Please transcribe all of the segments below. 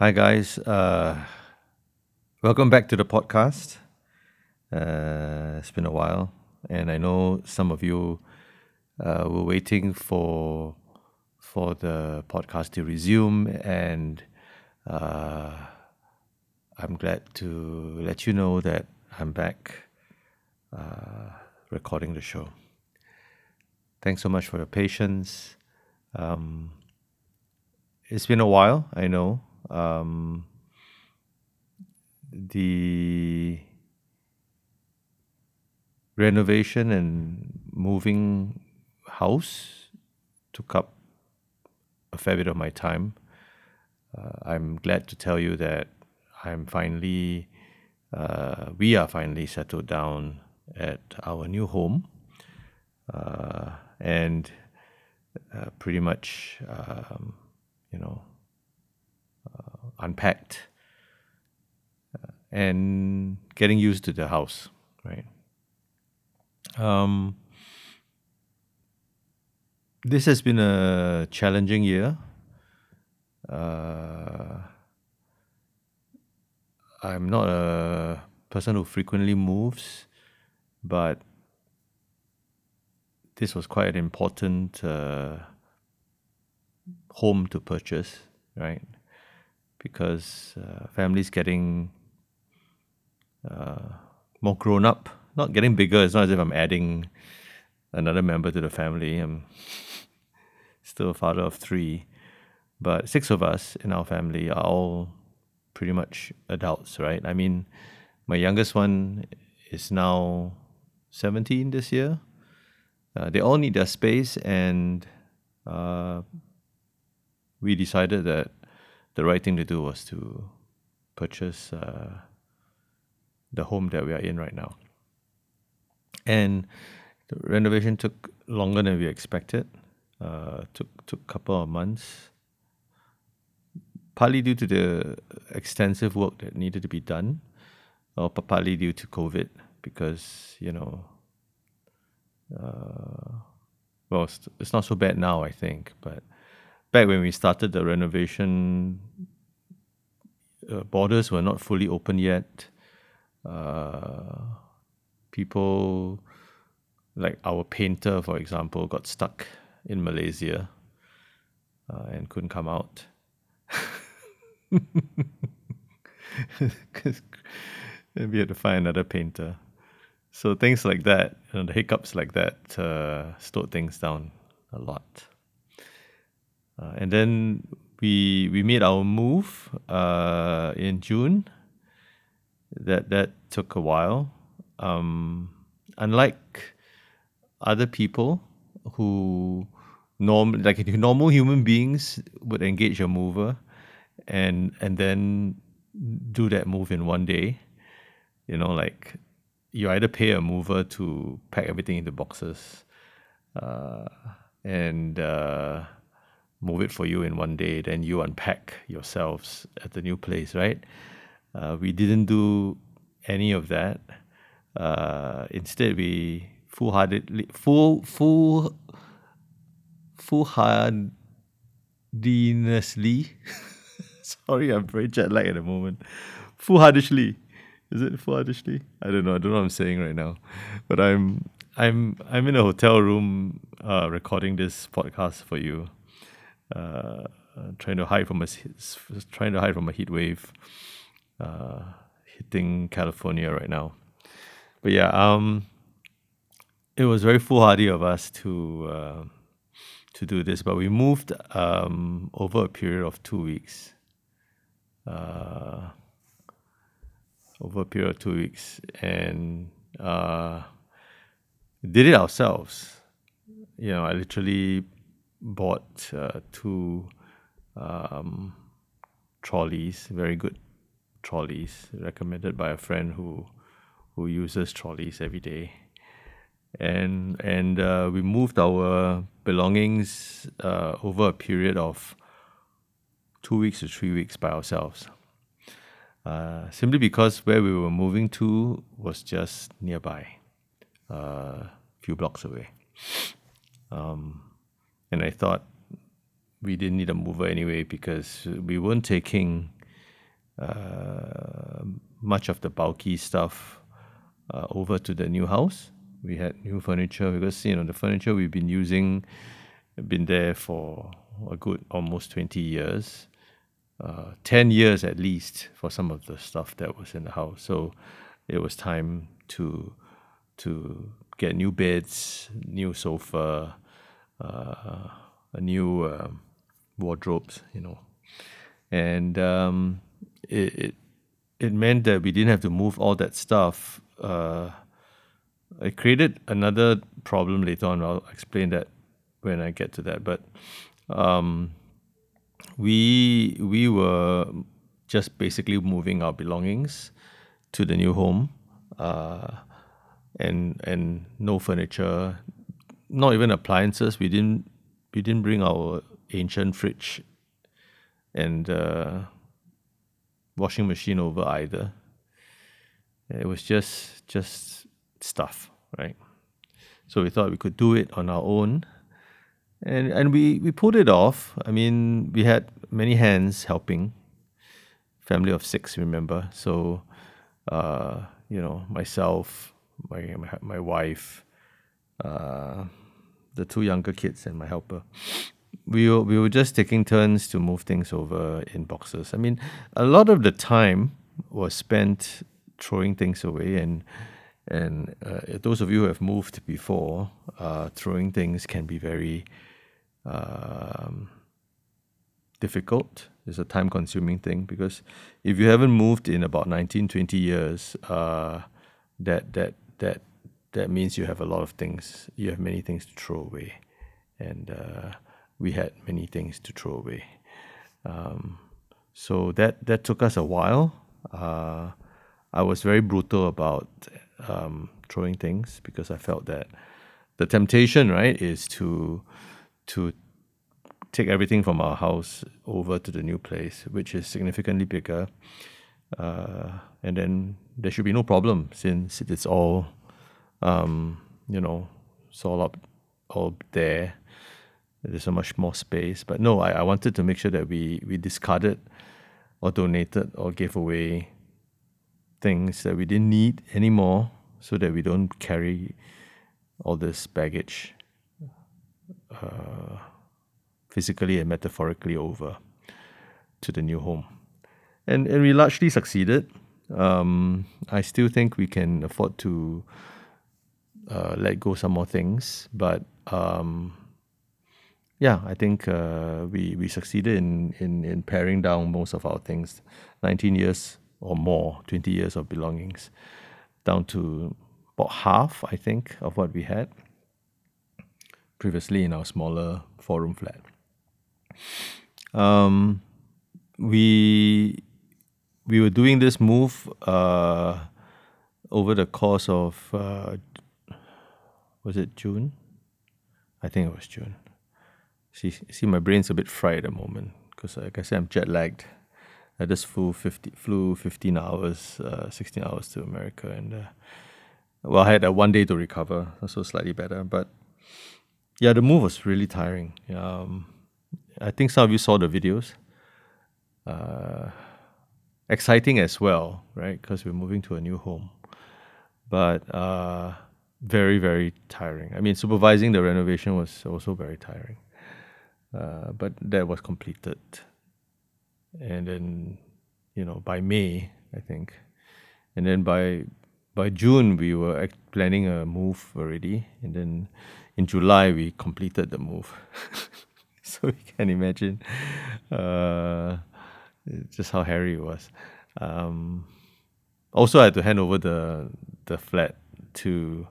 Hi, guys. Uh, welcome back to the podcast. Uh, it's been a while, and I know some of you uh, were waiting for for the podcast to resume, and uh, I'm glad to let you know that I'm back uh, recording the show. Thanks so much for your patience. Um, it's been a while, I know. Um, the renovation and moving house took up a fair bit of my time. Uh, I'm glad to tell you that I'm finally, uh, we are finally settled down at our new home. Uh, and uh, pretty much, um, you know, unpacked uh, and getting used to the house, right? Um, this has been a challenging year. Uh, I'm not a person who frequently moves, but this was quite an important uh, home to purchase, right? Because uh, families getting uh, more grown up, not getting bigger. It's not as if I'm adding another member to the family. I'm still a father of three, but six of us in our family are all pretty much adults, right? I mean, my youngest one is now 17 this year uh, they all need their space, and uh, we decided that the right thing to do was to purchase uh, the home that we are in right now. And the renovation took longer than we expected. Uh, took took a couple of months, partly due to the extensive work that needed to be done, or partly due to COVID, because you know uh, well, it's, it's not so bad now, I think. But back when we started the renovation, uh, borders were not fully open yet. Uh, people, like our painter, for example, got stuck in Malaysia uh, and couldn't come out. We had to find another painter. So things like that, you know, the hiccups like that, uh, slowed things down a lot. Uh, and then we we made our move uh, in June. That that took a while. Um, unlike other people who norm like normal human beings would engage a mover and and then do that move in one day. You know, like you either pay a mover to pack everything into boxes uh, and uh, move it for you in one day, then you unpack yourselves at the new place, right? Uh, we didn't do any of that. Uh, instead, we full-heartedly, full, full, full-heartedly. Sorry, I'm very jet lagged at the moment. Full-heartedly is it foolishly? I don't know. I don't know what I'm saying right now, but I'm I'm I'm in a hotel room uh, recording this podcast for you, uh, trying to hide from a trying to hide from a heat wave uh, hitting California right now. But yeah, um, it was very foolhardy of us to uh, to do this, but we moved um, over a period of two weeks. Uh, over a period of two weeks and uh, did it ourselves. You know, I literally bought uh, two um, trolleys, very good trolleys, recommended by a friend who who uses trolleys every day. And and uh, we moved our belongings uh, over a period of two weeks to three weeks by ourselves. Uh, simply because where we were moving to was just nearby, a uh, few blocks away. Um, and I thought we didn't need a mover anyway because we weren't taking uh, much of the bulky stuff uh, over to the new house. We had new furniture because you know the furniture we've been using, been there for a good almost twenty years, uh, ten years at least for some of the stuff that was in the house. So it was time to to get new beds, new sofa, uh, a new um, wardrobes, you know, and um, it, it, it meant that we didn't have to move all that stuff. Uh, it created another problem later on. I'll explain that when I get to that. But um, we we were just basically moving our belongings to the new home, uh, and and no furniture, not even appliances. We didn't we didn't bring our ancient fridge and uh, washing machine over either. It was just just stuff, right? So we thought we could do it on our own, and and we we pulled it off. I mean, we had many hands helping. Family of six, remember? So, uh, you know, myself, my my, my wife, uh, the two younger kids, and my helper we were, we were just taking turns to move things over in boxes. I mean, a lot of the time was spent throwing things away, and and uh, those of you who have moved before, uh, throwing things can be very um, difficult. It's a time-consuming thing because if you haven't moved in about 19, 20 years, uh, that that that that means you have a lot of things. You have many things to throw away, and uh, we had many things to throw away. Um, so that that took us a while. Uh, I was very brutal about um, throwing things because I felt that the temptation, right, is to to take everything from our house over to the new place, which is significantly bigger, uh, and then there should be no problem since it's all, um, you know, it's all up, all there there's so much more space. But no, I, I wanted to make sure that we, we discarded or donated or gave away things that we didn't need anymore so that we don't carry all this baggage uh, physically and metaphorically over to the new home. And, and we largely succeeded. Um, I still think we can afford to uh, let go some more things, but um, yeah, I think uh, we we succeeded in, in in paring down most of our things, nineteen years or more, twenty years of belongings, down to about half, I think, of what we had previously in our smaller four room flat. Um, we we were doing this move uh, over the course of uh, was it June? I think it was June. See, see, my brain's a bit fried at the moment because, like I said, I'm jet lagged. I just flew 50, flew 15 hours, uh, 16 hours to America, and uh, well, I had uh, one day to recover, so slightly better. But yeah, the move was really tiring. Um, I think some of you saw the videos. Uh, exciting as well, right? Because we're moving to a new home, but uh, very, very tiring. I mean, supervising the renovation was also very tiring. Uh, but that was completed. And then, you know, by May, I think, and then by by June we were planning a move already, and then in July we completed the move. so you can imagine uh, just how hairy it was. Um, also, I had to hand over the the flat to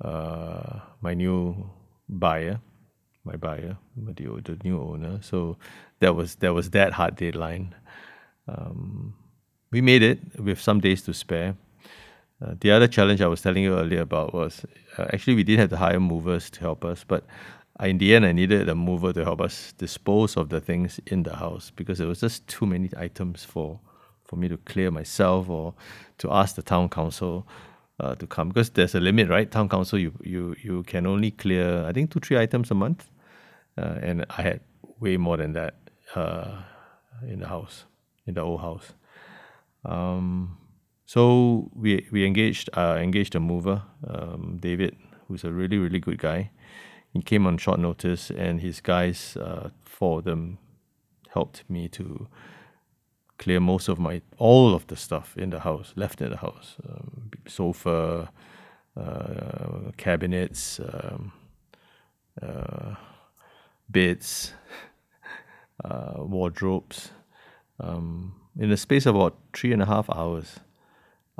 uh, my new buyer my buyer, the, the new owner. So that was that was that hard deadline. Um, we made it with some days to spare. Uh, the other challenge I was telling you earlier about was uh, actually we did have to hire movers to help us, but in the end I needed a mover to help us dispose of the things in the house because there was just too many items for for me to clear myself or to ask the town council uh, to come because there's a limit, right? Town council, you you you can only clear I think two three items a month, uh, and I had way more than that uh, in the house. in the old house. Um, so we we engaged uh, engaged a mover, um, David, who's a really really good guy. He came on short notice, and his guys, uh, four of them, helped me to clear most of my all of the stuff in the house left in the house, um, sofa, uh, cabinets, um, uh, beds, uh, wardrobes. Um, in the space of about three and a half hours,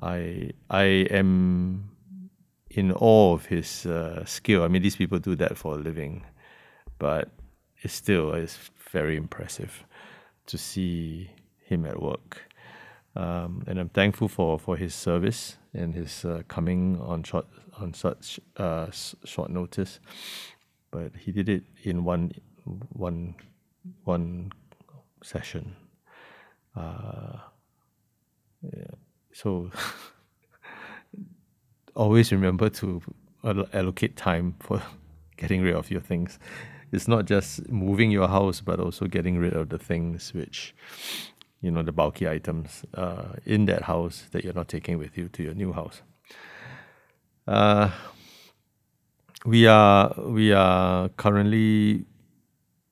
I I am in awe of his uh, skill. I mean, these people do that for a living, but it's still it's very impressive to see him at work. Um, and I'm thankful for, for his service and his uh, coming on short on such uh, short notice. But he did it in one one one session. Uh, yeah. So always remember to allocate time for getting rid of your things. It's not just moving your house, but also getting rid of the things which, you know, the bulky items uh, in that house that you're not taking with you to your new house. Uh, we are we are currently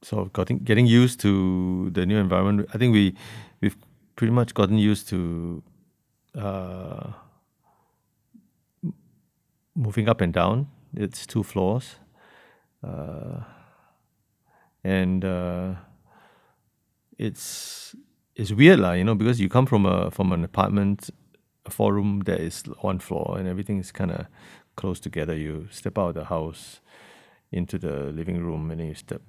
sort of getting getting used to the new environment. I think we we've pretty much gotten used to uh, moving up and down. It's two floors, uh, and uh, it's it's weird lah, you know, because you come from a from an apartment, a four room that is one floor, and everything is kind of close together. You step out of the house into the living room, and then you step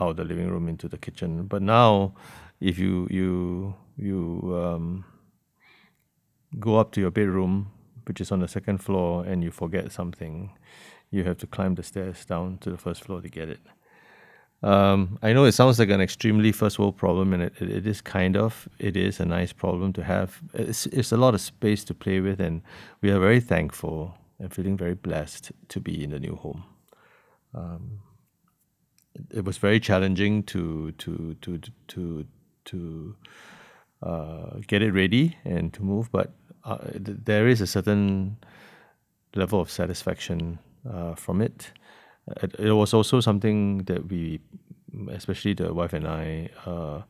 out of the living room into the kitchen. But now, if you you you um, go up to your bedroom, which is on the second floor, and you forget something, you have to climb the stairs down to the first floor to get it. Um, I know it sounds like an extremely first world problem, and it, it, it is kind of. It is a nice problem to have. It's, it's a lot of space to play with, and we are very thankful and feeling very blessed to be in the new home. Um, it, it was very challenging to to to to to uh, get it ready and to move, but uh, there is a certain level of satisfaction uh, from it. It. It was also something that we, especially the wife and I, uh,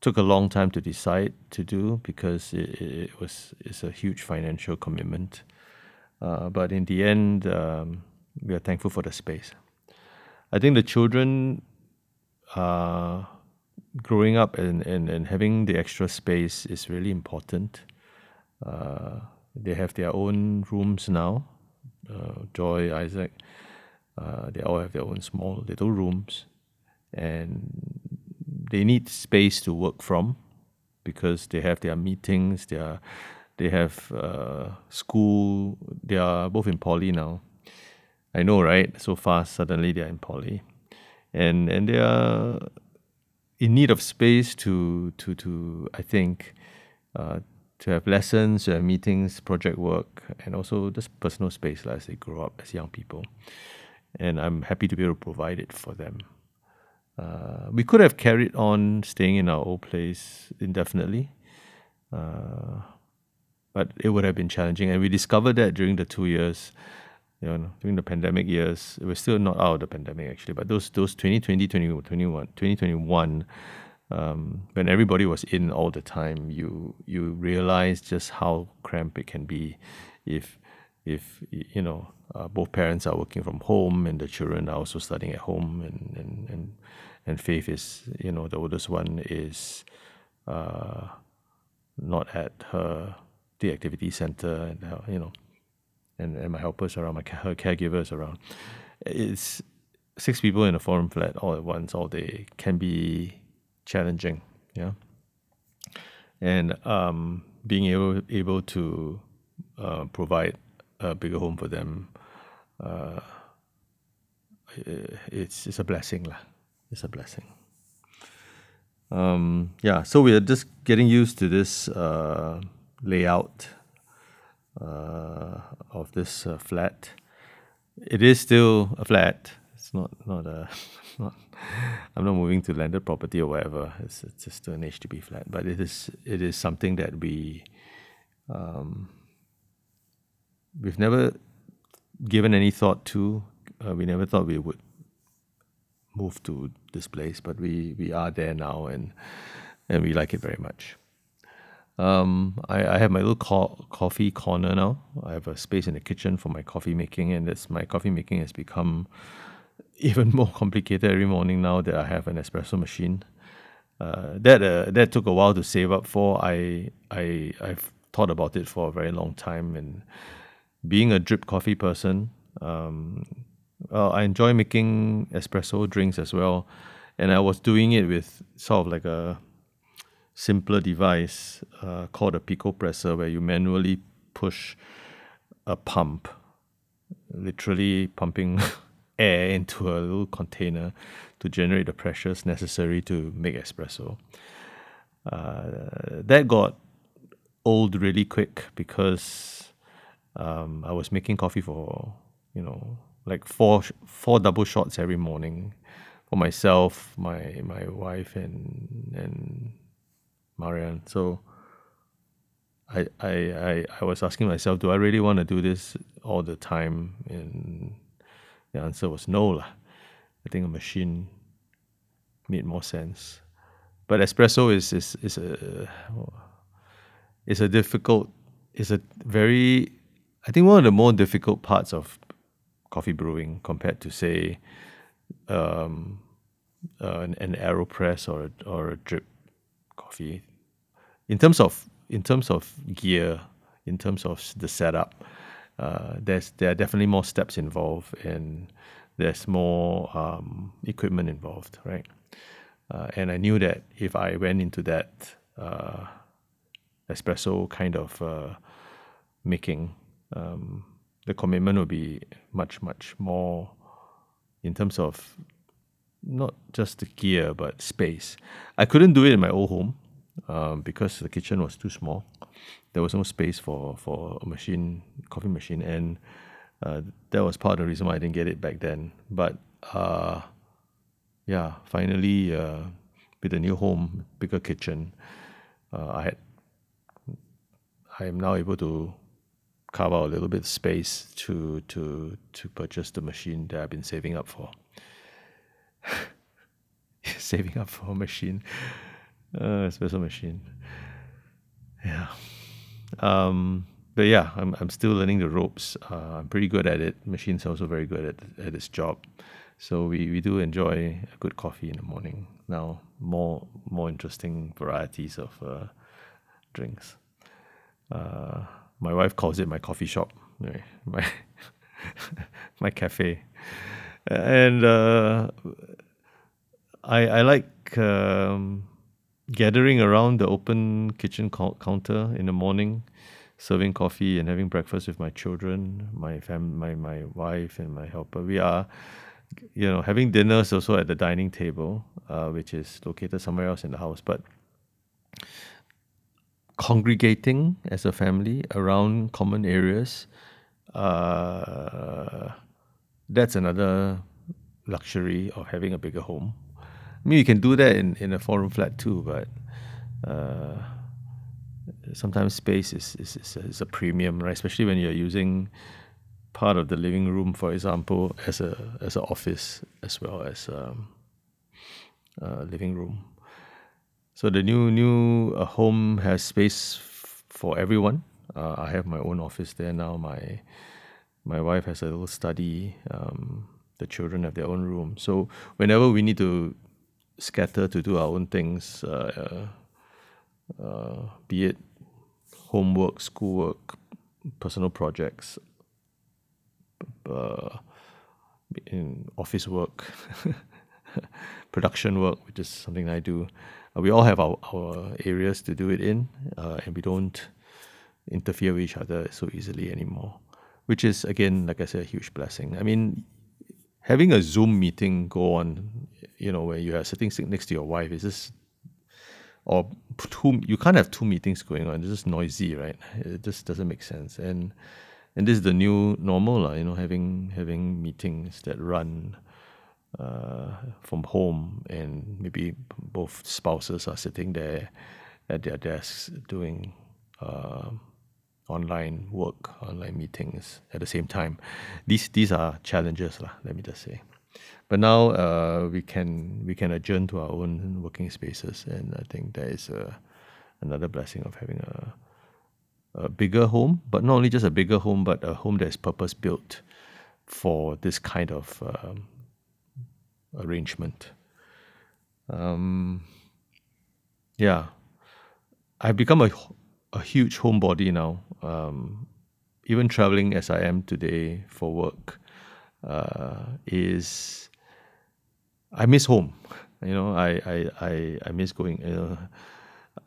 took a long time to decide to do because it, it was it's a huge financial commitment. Uh, but in the end, um, we are thankful for the space. I think the children uh, growing up and, and, and having the extra space is really important. Uh, they have their own rooms now. Uh, Joy, Isaac, uh, they all have their own small little rooms, and they need space to work from because they have their meetings. They are, they have uh, school. They are both in poly now. I know, right? So fast, suddenly they are in poly, and and they are in need of space to to to I think uh, to have lessons, to have meetings, project work, and also just personal space like, as they grow up as young people. And I'm happy to be able to provide it for them. Uh, we could have carried on staying in our old place indefinitely, uh, but it would have been challenging. And we discovered that during the two years, you know, during the pandemic years, we're still not out of the pandemic actually, but those those 2020, 2021, 2021 um, when everybody was in all the time, you you realize just how cramped it can be if if you know uh, both parents are working from home and the children are also studying at home and and and, and Faith is you know the oldest one is uh, not at her the activity center and you know and, and my helpers around my her caregivers around it's six people in a four room flat all at once all day can be challenging. Yeah, and um, being able able to uh, provide a bigger home for them, uh, it's it's a blessing lah. It's a blessing. Um, yeah, so we are just getting used to this uh, layout uh, of this uh, flat. It is still a flat. It's not not a not, I'm not moving to landed property or whatever. It's, it's just an HDB flat, but it is it is something that we um, we've never given any thought to. Uh, we never thought we would move to this place, but we we are there now, and and we like it very much. Um, I, I have my little co- coffee corner now. I have a space in the kitchen for my coffee making, and that's my coffee making has become even more complicated every morning now that I have an espresso machine. Uh, that uh, that took a while to save up for. I I I've thought about it for a very long time, and being a drip coffee person, um, I enjoy making espresso drinks as well, and I was doing it with sort of like a simpler device uh, called a Picopresso, where you manually push a pump, literally pumping air into a little container to generate the pressures necessary to make espresso. Uh, that got old really quick because um, I was making coffee for you know like four four double shots every morning for myself, my my wife, and and Marianne. So I I I, I was asking myself, do I really want to do this all the time? And the answer was no lah. I think a machine made more sense. But espresso is is is a is a difficult is a very I think one of the more difficult parts of coffee brewing compared to say um, uh, an, an aeropress or a, or a drip coffee in terms of in terms of gear in terms of the setup uh, there's there are definitely more steps involved and there's more um, equipment involved right? Uh, and I knew that if I went into that uh, espresso kind of uh, making um, the commitment will be much much more in terms of not just the gear but space. I couldn't do it in my old home um, because the kitchen was too small. There was no space for for a machine, coffee machine, and uh, that was part of the reason why I didn't get it back then. But uh, yeah, finally uh, with a new home, bigger kitchen, uh, I had I am now able to carve out a little bit of space to to to purchase the machine that I've been saving up for. saving up for a machine, uh, special machine. Yeah. Um, but yeah, I'm I'm still learning the ropes. Uh, I'm pretty good at it. Machine's also very good at at its job. So we, we do enjoy a good coffee in the morning. Now more more interesting varieties of uh, drinks. Uh, my wife calls it my coffee shop, my my cafe, and uh, I I like um, gathering around the open kitchen counter in the morning, serving coffee and having breakfast with my children, my fam, my my wife and my helper. We are, you know, having dinners also at the dining table, uh, which is located somewhere else in the house, but congregating as a family around common areas, uh, that's another luxury of having a bigger home. I mean, you can do that in, in a four room flat too, but uh, sometimes space is, is, is, a, is a premium, right? Especially when you're using part of the living room, for example, as a as an office as well as um, a living room. So the new new uh, home has space for everyone. Uh, I have my own office there now. My my wife has a little study. Um, the children have their own room. So whenever we need to scatter to do our own things, uh, uh be it homework, schoolwork, personal projects, uh, in office work, production work, which is something I do uh, we all have our, our areas to do it in, uh, and we don't interfere with each other so easily anymore, which is, again, like I said, a huge blessing. I mean, having a Zoom meeting go on, you know, where you are sitting next to your wife is just, or two, you can't have two meetings going on. It's just noisy, right? It just doesn't make sense. And and this is the new normal, you know, having having meetings that run uh, from home, and maybe both spouses are sitting there at their desks doing uh, online work, online meetings at the same time. These these are challenges, lah. Let me just say. But now uh, we can we can adjourn to our own working spaces, and I think that is uh, another blessing of having a a bigger home, but not only just a bigger home, but a home that is purpose built for this kind of um, arrangement. Um, yeah, I've become a, a huge homebody now. Um, even traveling as I am today for work uh, is I miss home. You know, I I I, I miss going. Know,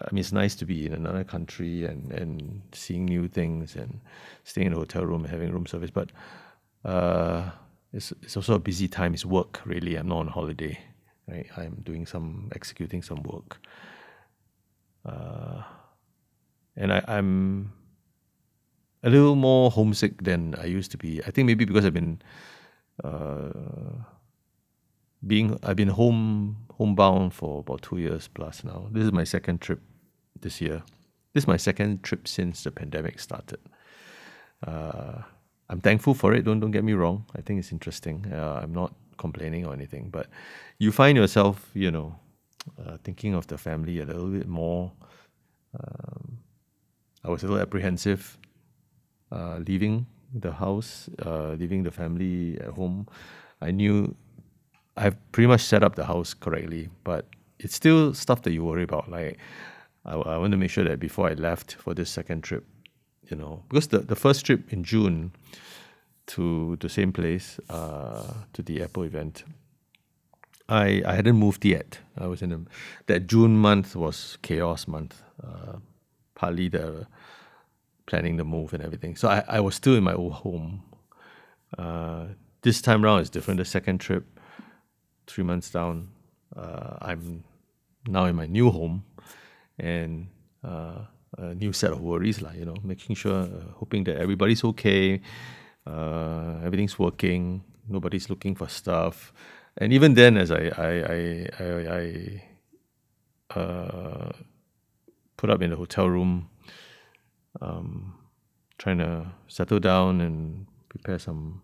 I mean, it's nice to be in another country and, and seeing new things and staying in a hotel room and having room service. But uh, it's, it's also a busy time. It's work, really. I'm not on holiday. Right? I'm doing some, executing some work. Uh, and I, I'm a little more homesick than I used to be. I think maybe because I've been uh, being I've been home homebound for about two years plus now. This is my second trip this year. This is my second trip since the pandemic started. Uh, I'm thankful for it. Don't don't get me wrong. I think it's interesting. Uh, I'm not complaining or anything, but you find yourself, you know, uh, thinking of the family a little bit more. Um, I was a little apprehensive uh, leaving the house, uh, leaving the family at home. I knew I've pretty much set up the house correctly, but it's still stuff that you worry about. Like, I, I want to make sure that before I left for this second trip, you know, because the, the first trip in June to the same place, uh, to the Apple event, I, I hadn't moved yet. I was in a, that June month was chaos month, uh, partly the planning the move and everything. So I, I was still in my old home. Uh, this time around is different. The second trip, three months down, uh, I'm now in my new home and uh, a new set of worries, like, you know, making sure, uh, hoping that everybody's okay, uh, everything's working, nobody's looking for stuff. And even then, as I, I, I, I, uh, put up in the hotel room, um, trying to settle down and prepare some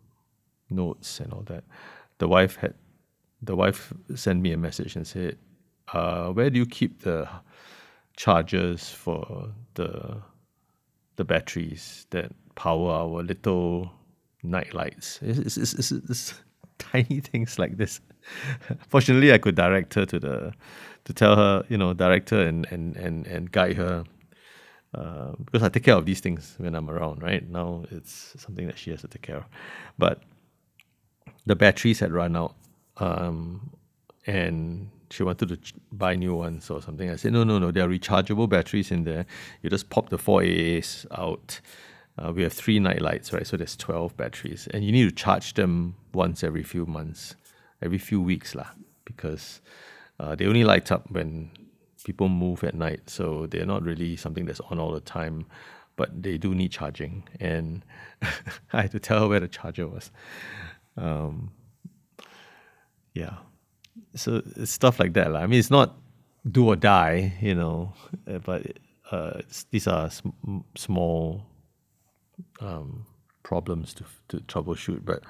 notes and all that. The wife had the wife sent me a message and said, uh, "Where do you keep the chargers for the the batteries that power our little night lights?" It's, it's, it's, it's tiny things like this. Fortunately, I could direct her to the to tell her, you know, direct her and and and, and guide her. Uh, because I take care of these things when I'm around, right? Now it's something that she has to take care of. But the batteries had run out um, and she wanted to buy new ones or something. I said, no, no, no, there are rechargeable batteries in there. You just pop the four AAs out. Uh, we have three night lights, right? So there's 12 batteries. And you need to charge them once every few months, every few weeks, lah, because uh, they only light up when people move at night. So they're not really something that's on all the time, but they do need charging. And I had to tell her where the charger was. Um, yeah. So stuff like that. I mean, it's not do or die, you know, uh, but uh, these are sm- small um, problems to, to troubleshoot. But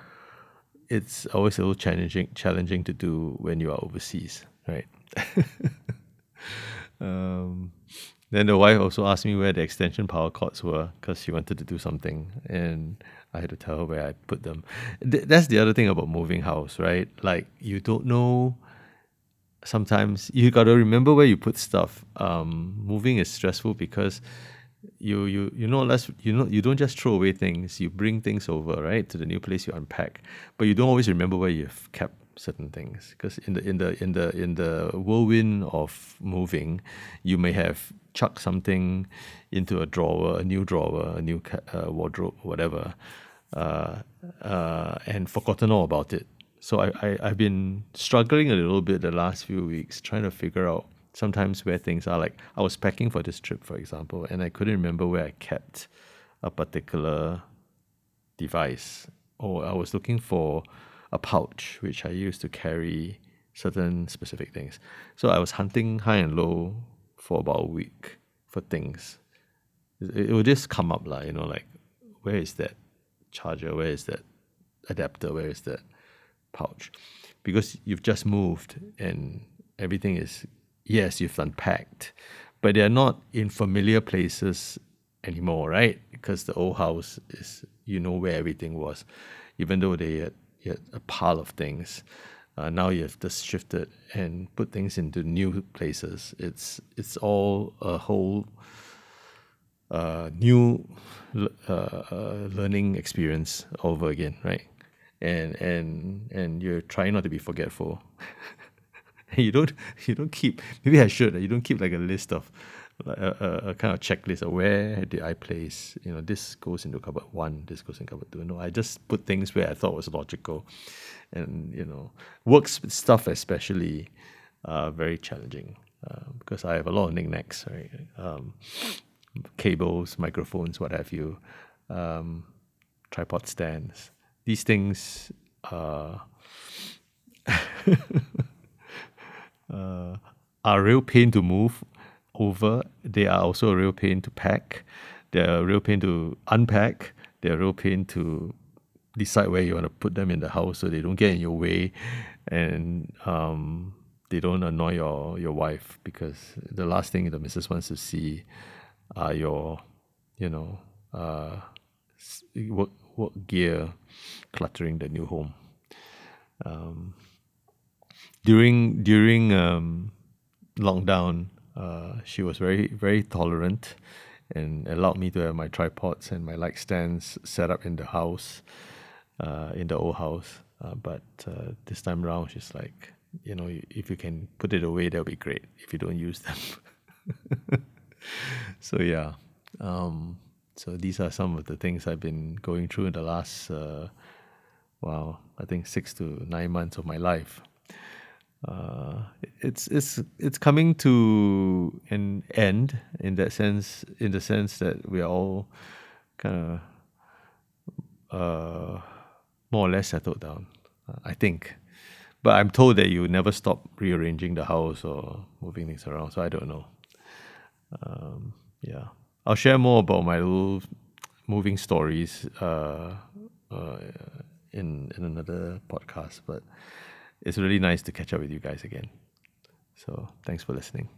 it's always a little challenging challenging to do when you are overseas, right? um, then the wife also asked me where the extension power cords were because she wanted to do something, and I had to tell her where I put them. Th- that's the other thing about moving house, right? Like you don't know. Sometimes you got to remember where you put stuff. Um, moving is stressful because you you you know less you know you don't just throw away things. You bring things over, right, to the new place. You unpack, but you don't always remember where you've kept certain things because in the in the in the in the whirlwind of moving, you may have chucked something into a drawer, a new drawer, a new uh, wardrobe, whatever, uh, uh, and forgotten all about it. So I, I I've been struggling a little bit the last few weeks trying to figure out sometimes where things are. Like I was packing for this trip, for example, and I couldn't remember where I kept a particular device, or I was looking for a pouch which I used to carry certain specific things. So I was hunting high and low for about a week for things. It, it would just come up, like, you know, like, where is that charger? Where is that adapter? Where is that pouch? Because you've just moved and everything is, yes, you've unpacked, but they're not in familiar places anymore, right? Because the old house is, you know, where everything was, even though they had, had a pile of things. Uh, now you have just shifted and put things into new places. It's it's all a whole uh, new uh, uh, learning experience over again, right? And and and you're trying not to be forgetful. you don't you don't keep maybe I should you don't keep like a list of a, a, a, kind of checklist of where did I place you know this goes into cupboard one this goes in cupboard two. No I just put things where I thought was logical and you know works stuff especially uh, very challenging uh, because I have a lot of knickknacks right? Um, cables microphones what have you um, tripod stands. These things uh, uh, are a real pain to move over. They are also a real pain to pack. They're a real pain to unpack. They're a real pain to decide where you want to put them in the house so they don't get in your way and um, they don't annoy your, your wife because the last thing the missus wants to see are your, you know, uh, work, work gear cluttering the new home. Um, during during um, lockdown, uh, she was very very tolerant and allowed me to have my tripods and my light stands set up in the house, uh, in the old house. Uh, but uh, this time around, she's like, you know, if you can put it away, that'll be great. If you don't use them, so yeah. Um, so these are some of the things I've been going through in the last, uh, wow, I think six to nine months of my life uh, it's it's it's coming to an end in that sense in the sense that we are all kind of uh, more or less settled down uh, I think. But I'm told that you never stop rearranging the house or moving things around so I don't know. Um, yeah. I'll share more about my little moving stories uh, uh, in in another podcast but it's really nice to catch up with you guys again. So thanks for listening.